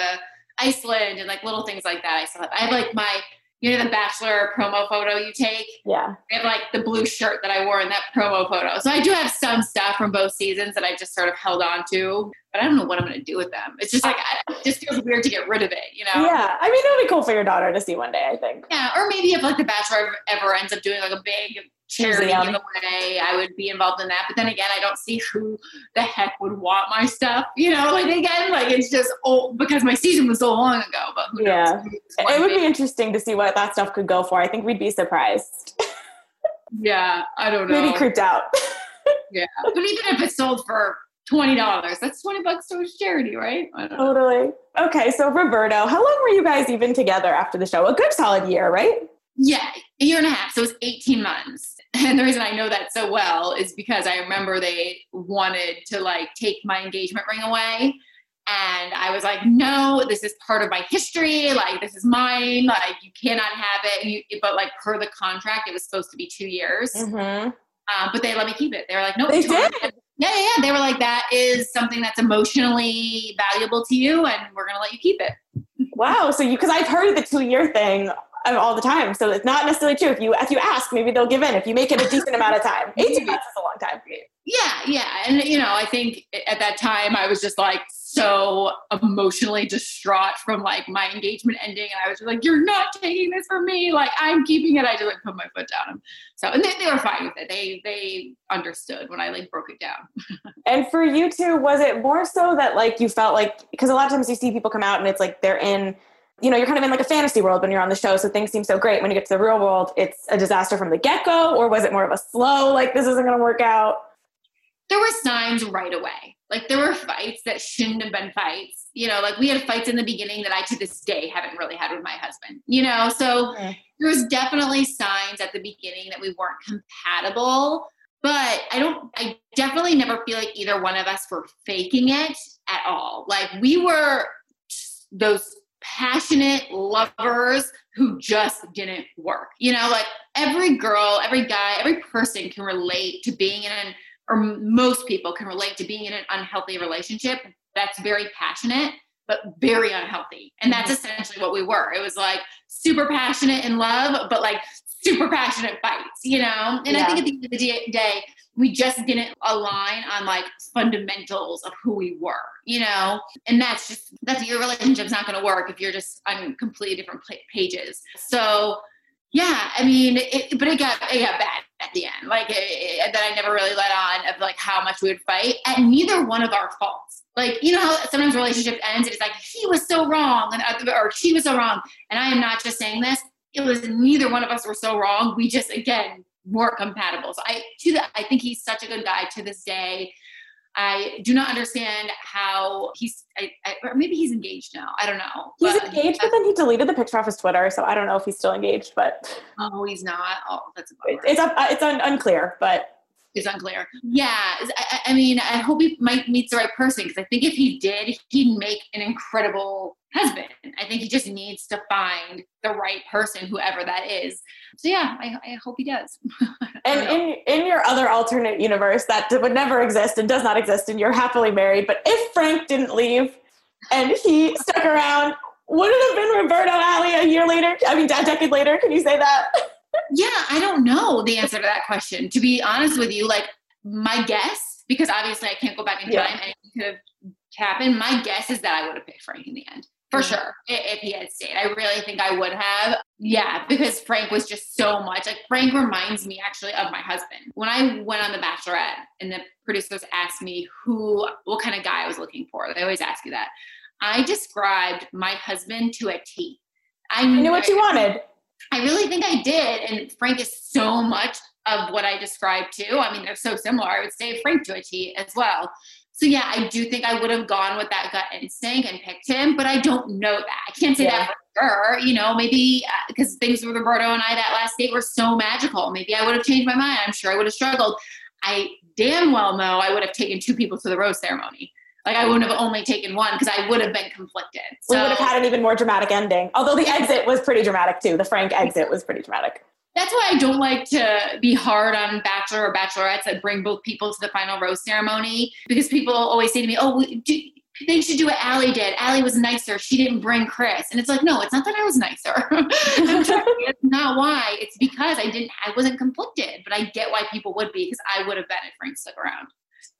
Iceland and like little things like that. I still have. I have like my you know the bachelor promo photo you take? Yeah. I have like the blue shirt that i wore in that promo photo. So i do have some stuff from both seasons that i just sort of held on to but i don't know what i'm going to do with them. It's just like I, it just feels weird to get rid of it you know? Yeah. I mean it would be cool for your daughter to see one day i think. Yeah or maybe if like the bachelor ever ends up doing like a big charity giveaway, I would be involved in that. But then again, I don't see who the heck would want my stuff. You know, like again, like it's just old because my season was so long ago. But yeah, it would be interesting to see what that stuff could go for. I think we'd be surprised. yeah, I don't know. Maybe creeped out. yeah, but even if it sold for twenty dollars, that's twenty bucks towards charity, right? Totally. Okay, so Roberto, how long were you guys even together after the show? A good solid year, right? Yeah, a year and a half. So it was 18 months. And the reason I know that so well is because I remember they wanted to like take my engagement ring away. And I was like, no, this is part of my history. Like, this is mine. Like, you cannot have it. You, but like per the contract, it was supposed to be two years. Mm-hmm. Uh, but they let me keep it. They were like, no, they did. Yeah, yeah, yeah. They were like, that is something that's emotionally valuable to you, and we're gonna let you keep it. Wow. So you, because I've heard the two year thing all the time. So it's not necessarily true. If you if you ask, maybe they'll give in. If you make it a decent amount of time, eighteen months is a long time. Yeah, yeah, and you know, I think at that time I was just like so emotionally distraught from like my engagement ending, and I was just like, "You're not taking this from me. Like I'm keeping it." I just like put my foot down. So and they, they were fine with it. They they understood when I like broke it down. and for you two, was it more so that like you felt like because a lot of times you see people come out and it's like they're in you know, you're kind of in like a fantasy world when you're on the show. So things seem so great. When you get to the real world, it's a disaster from the get go, or was it more of a slow, like this isn't going to work out? There were signs right away. Like there were fights that shouldn't have been fights. You know, like we had fights in the beginning that I to this day haven't really had with my husband, you know? So okay. there was definitely signs at the beginning that we weren't compatible. But I don't, I definitely never feel like either one of us were faking it at all. Like we were those passionate lovers who just didn't work. You know, like every girl, every guy, every person can relate to being in an, or most people can relate to being in an unhealthy relationship that's very passionate, but very unhealthy. And that's mm-hmm. essentially what we were. It was like super passionate in love, but like super passionate fights, you know? And yeah. I think at the end of the day, we just didn't align on like fundamentals of who we were, you know? And that's just, that's your relationship's not going to work if you're just on completely different pages. So, yeah, I mean, it, but it got, it got bad at the end. Like, it, that I never really let on of like how much we would fight, and neither one of our faults. Like, you know how sometimes relationship ends, it's like, he was so wrong, and, or she was so wrong. And I am not just saying this, it was neither one of us were so wrong. We just, again, more compatible. So I to the, I think he's such a good guy to this day. I do not understand how he's, I, I, or maybe he's engaged now. I don't know. He's but engaged, but then he deleted the picture off his Twitter, so I don't know if he's still engaged. But oh, he's not. Oh, that's it's up, uh, it's un, unclear, but it's unclear. Yeah, I, I, mean, I hope he might meet the right person because I think if he did, he'd make an incredible husband. I think he just needs to find the right person, whoever that is. So yeah, I, I hope he does. and in in your other alternate universe that would never exist and does not exist, and you're happily married, but if Frank didn't leave and he stuck around, would it have been Roberto Ali a year later? I mean, a decade later? Can you say that? yeah, I don't know the answer to that question. To be honest with you, like my guess, because obviously I can't go back in time, yeah. anything could have happened. My guess is that I would have picked Frank in the end for sure. If he had stayed i really think i would have. Yeah because frank was just so much like frank reminds me actually of my husband. When i went on the bachelorette and the producers asked me who what kind of guy i was looking for they always ask you that. I described my husband to a t. I knew what you wanted. I really think i did and frank is so much of what i described too i mean they're so similar. I would say frank to a t as well so yeah, I do think I would have gone with that gut instinct and picked him, but I don't know that. I can't say yeah. that for sure. You know, maybe because uh, things with Roberto and I that last date were so magical. Maybe I would have changed my mind. I'm sure I would have struggled. I damn well know I would have taken two people to the rose ceremony. Like I wouldn't have only taken one because I would have been conflicted. So, we would have had an even more dramatic ending. Although the exit was pretty dramatic too. The Frank exit was pretty dramatic. That's why I don't like to be hard on bachelor or bachelorettes that bring both people to the final rose ceremony because people always say to me, "Oh, do, they should do what Ali did. Ali was nicer. She didn't bring Chris. And it's like, no, it's not that I was nicer. it's not why. It's because I didn't, I wasn't conflicted, but I get why people would be because I would have been if Frank stuck around.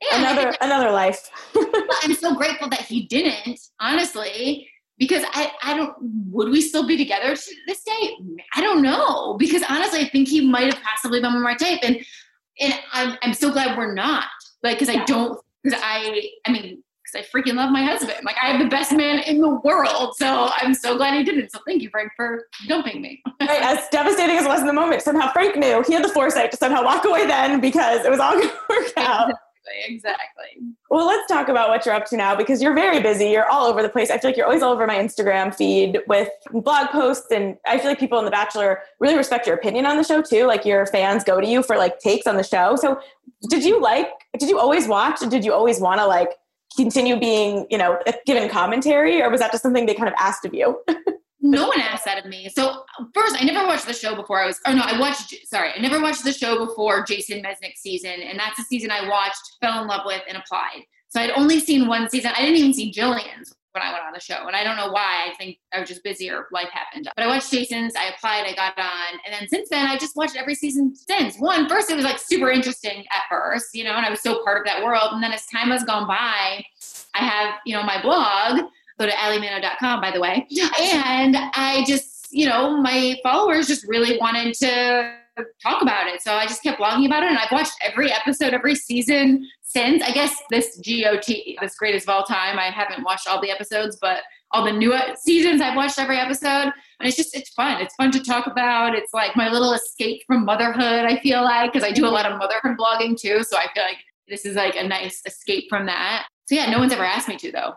Yeah, another, another life. I'm so grateful that he didn't, honestly, because I, I don't, would we still be together to this day? I don't know. Because honestly, I think he might have possibly been my type. And, and I'm, I'm so glad we're not. Like, because I don't, because I, I mean, because I freaking love my husband. Like I have the best man in the world. So I'm so glad he didn't. So thank you, Frank, for dumping me. right, as devastating as it was in the moment, somehow Frank knew he had the foresight to somehow walk away then because it was all going to work out. Exactly. Well, let's talk about what you're up to now because you're very busy. You're all over the place. I feel like you're always all over my Instagram feed with blog posts, and I feel like people in The Bachelor really respect your opinion on the show too. Like your fans go to you for like takes on the show. So, did you like? Did you always watch? Did you always want to like continue being, you know, given commentary, or was that just something they kind of asked of you? no one asked that of me. So first, I never watched the show before I was. Oh no, I watched. Sorry, I never watched the show before Jason Mesnick's season, and that's the season I watched, fell in love with, and applied. So I'd only seen one season. I didn't even see Jillian's when I went on the show, and I don't know why. I think I was just busy or life happened. But I watched Jason's. I applied. I got on, and then since then, I just watched every season since. One, first, it was like super interesting at first, you know, and I was so part of that world. And then as time has gone by I have, you know, my blog, go to alimanno.com, by the way. And I just, you know, my followers just really wanted to talk about it. So I just kept blogging about it. And I've watched every episode, every season since. I guess this GOAT, this greatest of all time, I haven't watched all the episodes, but all the new seasons, I've watched every episode. And it's just, it's fun. It's fun to talk about. It's like my little escape from motherhood, I feel like, because I do a lot of motherhood blogging too. So I feel like this is like a nice escape from that. So yeah, no one's ever asked me to though.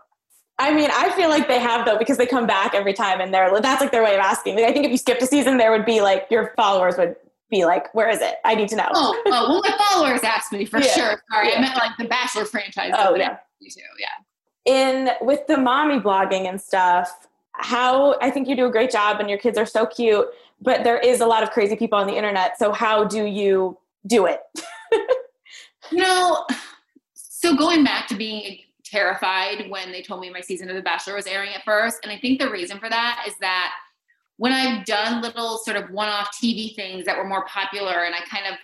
I mean, I feel like they have though because they come back every time and they're that's like their way of asking. Like, I think if you skipped a season, there would be like your followers would be like, "Where is it? I need to know." Oh, oh well, my followers asked me for yeah. sure. Sorry, yeah. I meant like the Bachelor franchise. Oh yeah, me too. Yeah. In with the mommy blogging and stuff, how I think you do a great job and your kids are so cute, but there is a lot of crazy people on the internet. So how do you do it? you know, so going back to being terrified when they told me my season of The Bachelor was airing at first, and I think the reason for that is that when I've done little sort of one-off TV things that were more popular, and I kind of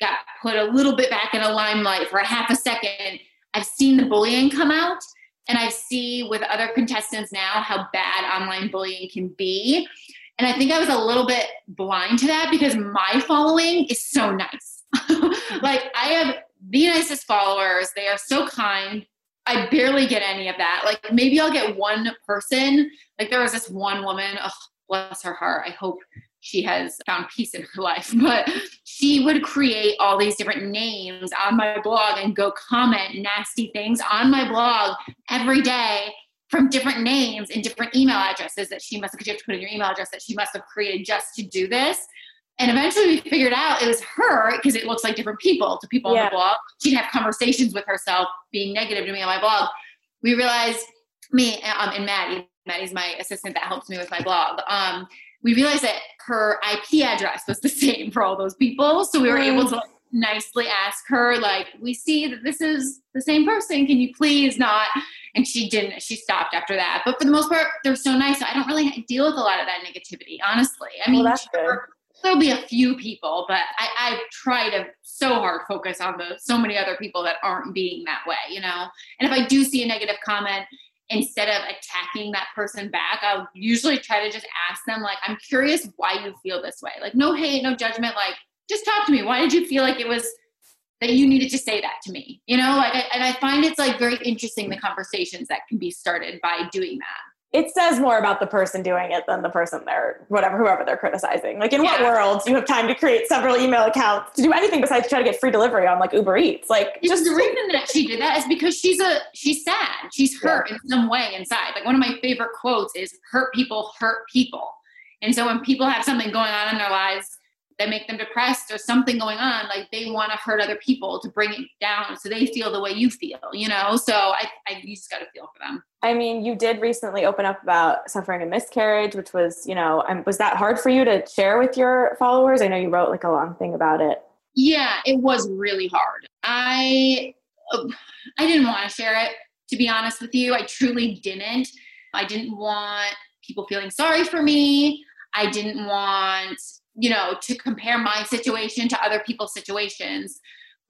got put a little bit back in a limelight for a half a second, I've seen the bullying come out, and I see with other contestants now how bad online bullying can be. And I think I was a little bit blind to that because my following is so nice. like I have the nicest followers. They are so kind. I barely get any of that. Like maybe I'll get one person. Like there was this one woman, oh, bless her heart. I hope she has found peace in her life. But she would create all these different names on my blog and go comment nasty things on my blog every day from different names and different email addresses that she must have, you have to put in your email address that she must have created just to do this. And eventually we figured out it was her because it looks like different people to people yeah. on the blog. She'd have conversations with herself being negative to me on my blog. We realized, me um, and Maddie, Maddie's my assistant that helps me with my blog. Um, we realized that her IP address was the same for all those people. So we were able to like, nicely ask her, like, we see that this is the same person. Can you please not? And she didn't. She stopped after that. But for the most part, they're so nice. So I don't really deal with a lot of that negativity, honestly. I mean, well, sure, there'll be a few people, but I, I try to so hard focus on the so many other people that aren't being that way, you know? And if I do see a negative comment, instead of attacking that person back, I'll usually try to just ask them, like, I'm curious why you feel this way. Like, no hate, no judgment. Like, just talk to me. Why did you feel like it was that you needed to say that to me? You know, like, and I find it's like very interesting the conversations that can be started by doing that it says more about the person doing it than the person they're whatever whoever they're criticizing. Like in yeah. what world do you have time to create several email accounts to do anything besides try to get free delivery on like Uber Eats? Like just the reason that she did that is because she's a she's sad. She's hurt yeah. in some way inside. Like one of my favorite quotes is hurt people hurt people. And so when people have something going on in their lives that make them depressed or something going on like they want to hurt other people to bring it down so they feel the way you feel you know? So i, I you just got to feel for them. I mean you did recently open up about suffering a miscarriage which was you know um, was that hard for you to share with your followers? I know you wrote like a long thing about it. Yeah it was really hard. I uh, i didn't want to share it to be honest with you. I truly didn't. I didn't want people feeling sorry for me i didn't want you know, to compare my situation to other people's situations.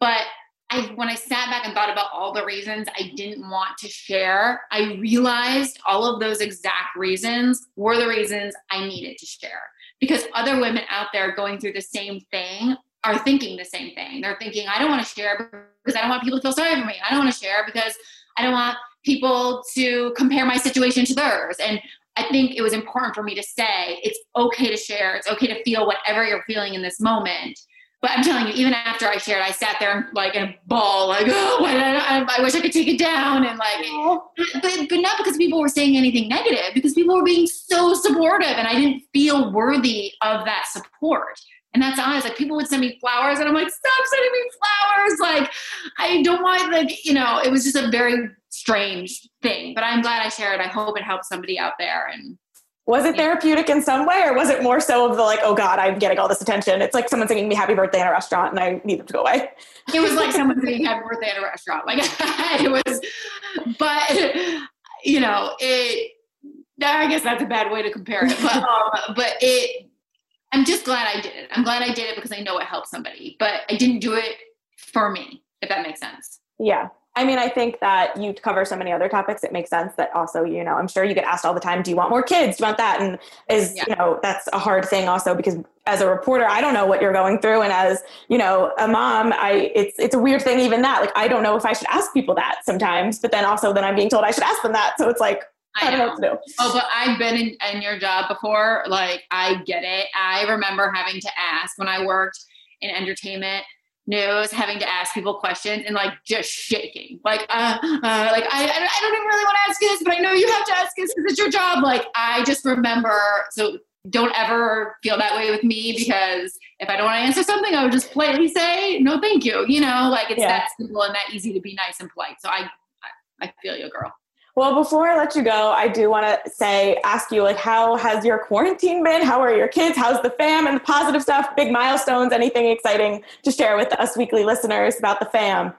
But I, when I sat back and thought about all the reasons I didn't want to share, I realized all of those exact reasons were the reasons I needed to share. Because other women out there going through the same thing are thinking the same thing. They're thinking, I don't want to share because I don't want people to feel sorry for me. I don't want to share because I don't want people to compare my situation to theirs. And I think it was important for me to say it's okay to share. It's okay to feel whatever you're feeling in this moment. But I'm telling you, even after I shared, I sat there like in a ball, like, oh, I, I, wish I could take it down. And like, but, but not because people were saying anything negative, because people were being so supportive and I didn't feel worthy of that support. And that's honest. Like people would send me flowers and I'm like, stop sending me flowers. Like I don't want like, you know, it was just a very strange thing. But I'm glad I shared. It. I hope it helps somebody out there and was it therapeutic in some way or was it more so of the like oh god i'm getting all this attention it's like someone singing me happy birthday in a restaurant and i need them to go away it was like someone singing happy birthday at a restaurant like it was but you know it i guess that's a bad way to compare it but um, but it I'm just glad I did it. I'm glad I did it because I know it helped somebody, but I didn't do it for me, if that makes sense. Yeah. I mean, I think that you cover so many other topics. It makes sense that also, you know, I'm sure you get asked all the time, do you want more kids? Do you want that? And is, yeah. you know, that's a hard thing also because as a reporter, I don't know what you're going through. And as, you know, a mom, I, it's, it's a weird thing, even that, like, I don't know if I should ask people that sometimes, but then also then I'm being told I should ask them that. So it's like, I, I don't know. what to do. Oh, but I've been in, in your job before. Like, I get it. I remember having to ask when I worked in entertainment news, having to ask people questions and like just shaking. Like, uh, uh like I, I don't even really want to ask you this, but I know you have to ask this because it's your job. Like, I just remember. So don't ever feel that way with me because if I don't want to answer something, I would just politely say no, thank you. You know, like it's yeah. that simple and that easy to be nice and polite. So I, I, I feel you, girl. Well, before I let you go, I do want to say, ask you, like, how has your quarantine been? How are your kids? How's the fam and the positive stuff? Big milestones? Anything exciting to share with us weekly listeners about the fam?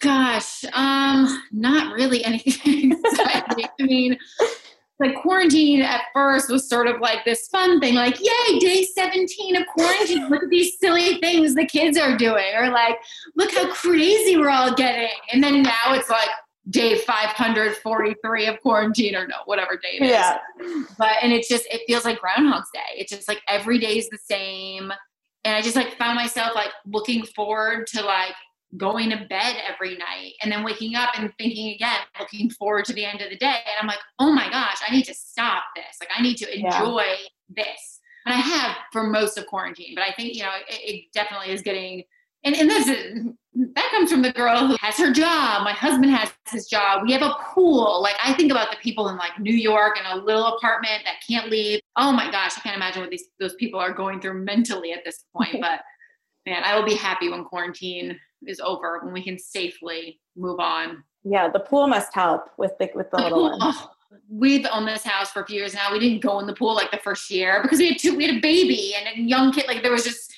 Gosh, um, not really anything exciting. I mean, like quarantine at first was sort of like this fun thing, like, yay, day 17 of quarantine. Look at these silly things the kids are doing, or like, look how crazy we're all getting. And then now it's like, day 543 of quarantine or no, whatever day it is. Yeah. But, and it's just, it feels like Groundhog's Day. It's just like every day is the same. And I just like found myself like looking forward to like going to bed every night and then waking up and thinking again, looking forward to the end of the day. And I'm like, oh my gosh, I need to stop this. Like, I need to enjoy yeah. this. And I have for most of quarantine, but I think, you know, it, it definitely is getting and, and this is, that comes from the girl who has her job. My husband has his job. We have a pool. Like I think about the people in like New York in a little apartment that can't leave. Oh my gosh, I can't imagine what these those people are going through mentally at this point. but man, I will be happy when quarantine is over, when we can safely move on. Yeah, the pool must help with the with the, the little one. Oh, we've owned this house for a few years now. We didn't go in the pool like the first year because we had two, we had a baby and a young kid. Like there was just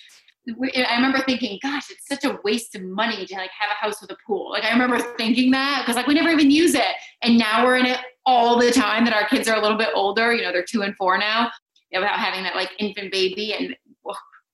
I remember thinking, gosh, it's such a waste of money to like have a house with a pool. Like I remember thinking that because like we never even use it, and now we're in it all the time. That our kids are a little bit older. You know, they're two and four now, without having that like infant baby, and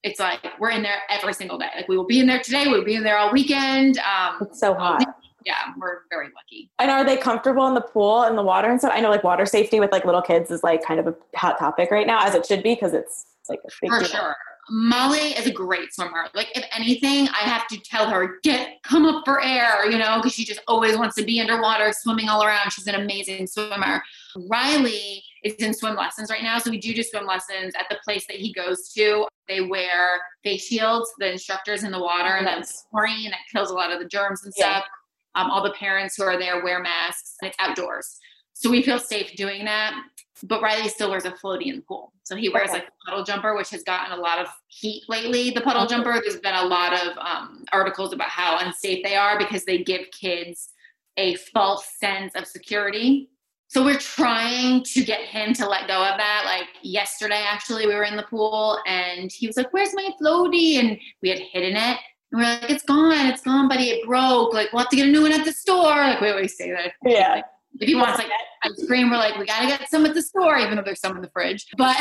it's like we're in there every single day. Like we will be in there today. We'll be in there all weekend. Um, it's so hot. Yeah, we're very lucky. And are they comfortable in the pool and the water and stuff? I know like water safety with like little kids is like kind of a hot topic right now, as it should be because it's like a big for deal. sure. Molly is a great swimmer. Like if anything, I have to tell her, get come up for air, you know, because she just always wants to be underwater, swimming all around. She's an amazing swimmer. Riley is in swim lessons right now. So we do do swim lessons at the place that he goes to. They wear face shields, the instructors in the water, and that's chlorine that kills a lot of the germs and stuff. Yeah. Um, all the parents who are there wear masks, and it's outdoors. So we feel safe doing that. But Riley still wears a floaty in the pool. So he wears okay. like a puddle jumper, which has gotten a lot of heat lately. The puddle jumper, there's been a lot of um, articles about how unsafe they are because they give kids a false sense of security. So we're trying to get him to let go of that. Like yesterday, actually, we were in the pool and he was like, Where's my floaty? And we had hidden it. And we're like, It's gone, it's gone, buddy. It broke. Like, we'll have to get a new one at the store. Like, we always say that. Yeah. If he wants like ice cream, we're like, we gotta get some at the store, even though there's some in the fridge. But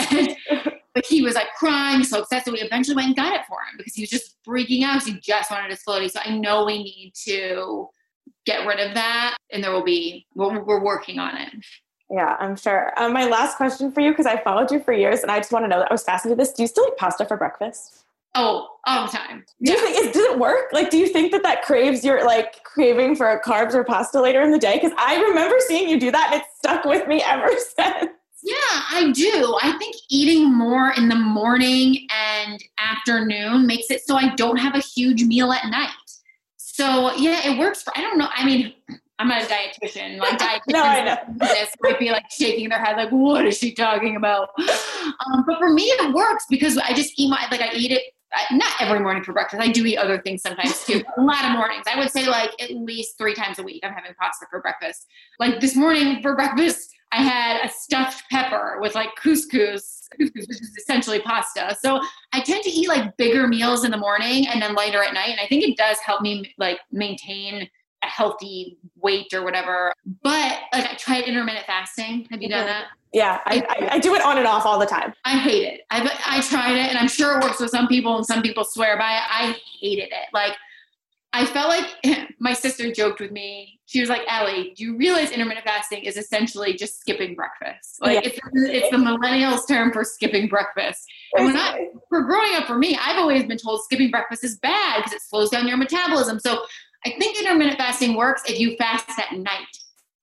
but he was like crying, so upset. So we eventually went and got it for him because he was just freaking out. He just wanted his floaty. So I know we need to get rid of that, and there will be we're, we're working on it. Yeah, I'm sure. Um, my last question for you, because I followed you for years, and I just want to know that I was fascinated with this. Do you still eat pasta for breakfast? Oh, all the time. Do you think it does it work? Like, do you think that that craves your like craving for carbs or pasta later in the day? Because I remember seeing you do that, and it's stuck with me ever since. Yeah, I do. I think eating more in the morning and afternoon makes it so I don't have a huge meal at night. So yeah, it works for. I don't know. I mean, I'm not a dietitian. Like dietitians, no, I know. this might be like shaking their head, like, "What is she talking about?" Um, but for me, it works because I just eat my like I eat it not every morning for breakfast. I do eat other things sometimes too. a lot of mornings. I would say like at least three times a week. I'm having pasta for breakfast. Like this morning for breakfast, I had a stuffed pepper with like couscous, couscous, which is essentially pasta. So I tend to eat like bigger meals in the morning and then later at night. And I think it does help me like maintain a healthy weight or whatever. But like I tried intermittent fasting. Have you done that? Yeah, I, I, I, do it on and off all the time. I hate it. I I tried it, and I'm sure it works with some people, and some people swear by it. I hated it. Like I felt like my sister joked with me. She was like, "Ali, do you realize intermittent fasting is essentially just skipping breakfast? Like yeah. it's it's the millennials term for skipping breakfast." And when I for growing up for me, I've always been told skipping breakfast is bad because it slows down your metabolism. So I think intermittent fasting works if you fast at night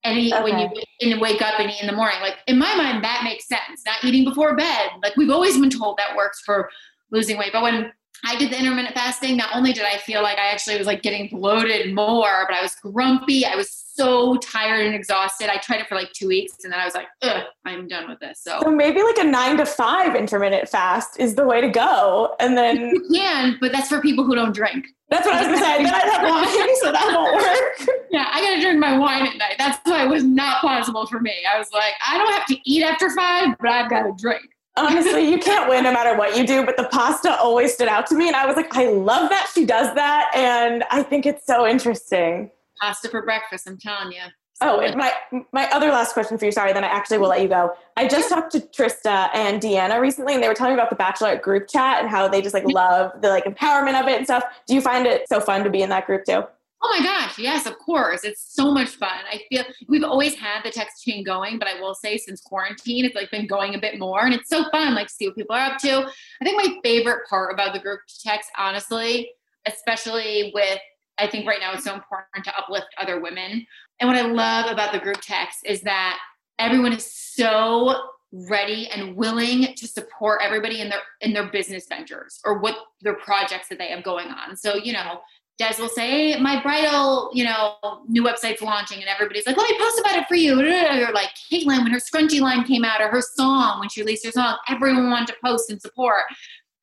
and eat okay. when you and wake up and eat in the morning. Like in my mind, that makes sense. Not eating before bed. Like we've always been told that works for losing weight. But when I did the intermittent fasting, not only did I feel like I actually was like getting bloated more, but I was grumpy. I was so tired and exhausted. I tried it for like two weeks and then I was like, ugh, I'm done with this. So, so maybe like a nine to five intermittent fast is the way to go. And then you can, but that's for people who don't drink. That's what I was gonna say. then I'd have wine, so that won't work. Yeah, I gotta drink my wine at night. That's why it was not possible for me. I was like, I don't have to eat after five, but I've got to drink. Honestly, you can't win no matter what you do, but the pasta always stood out to me. And I was like, I love that she does that. And I think it's so interesting. Pasta for breakfast, I'm telling you. Oh, and my my other last question for you. Sorry, then I actually will let you go. I just talked to Trista and Deanna recently, and they were telling me about the Bachelorette group chat and how they just like mm-hmm. love the like empowerment of it and stuff. Do you find it so fun to be in that group too? Oh my gosh, yes, of course. It's so much fun. I feel we've always had the text chain going, but I will say since quarantine, it's like been going a bit more, and it's so fun, like see what people are up to. I think my favorite part about the group text, honestly, especially with I think right now it's so important to uplift other women. And what I love about the group text is that everyone is so ready and willing to support everybody in their in their business ventures or what their projects that they have going on. So, you know, Des will say, my bridal, you know, new website's launching and everybody's like, let me post about it for you. Or like Kaitlyn, when her scrunchy line came out or her song, when she released her song, everyone wanted to post and support.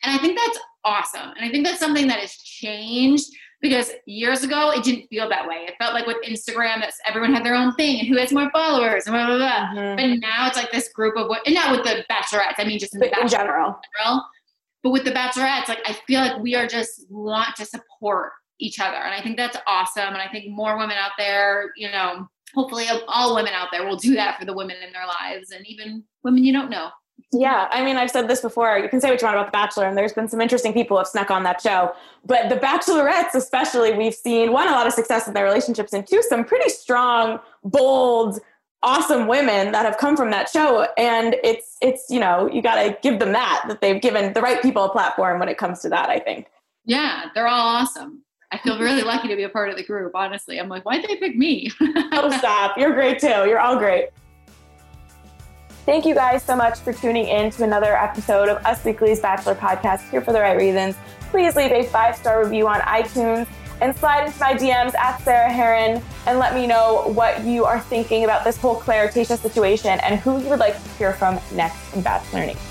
And I think that's awesome. And I think that's something that has changed because years ago it didn't feel that way. It felt like with Instagram that everyone had their own thing and who has more followers and blah blah blah. Mm-hmm. But now it's like this group of what, and not with the Bachelorettes. I mean, just in, the in general. general. But with the Bachelorettes, like I feel like we are just want to support each other, and I think that's awesome. And I think more women out there, you know, hopefully all women out there will do that for the women in their lives, and even women you don't know. Yeah, I mean, I've said this before. You can say what you want about The Bachelor, and there's been some interesting people who have snuck on that show. But The Bachelorettes, especially, we've seen one, a lot of success in their relationships, and two, some pretty strong, bold, awesome women that have come from that show. And it's, it's you know, you got to give them that, that they've given the right people a platform when it comes to that, I think. Yeah, they're all awesome. I feel really lucky to be a part of the group, honestly. I'm like, why'd they pick me? oh, stop. You're great too. You're all great. Thank you guys so much for tuning in to another episode of Us Weekly's Bachelor Podcast here for the right reasons. Please leave a five star review on iTunes and slide into my DMs at Sarah Hearon and let me know what you are thinking about this whole Clare Tayshia situation and who you would like to hear from next in Bachelor Nation.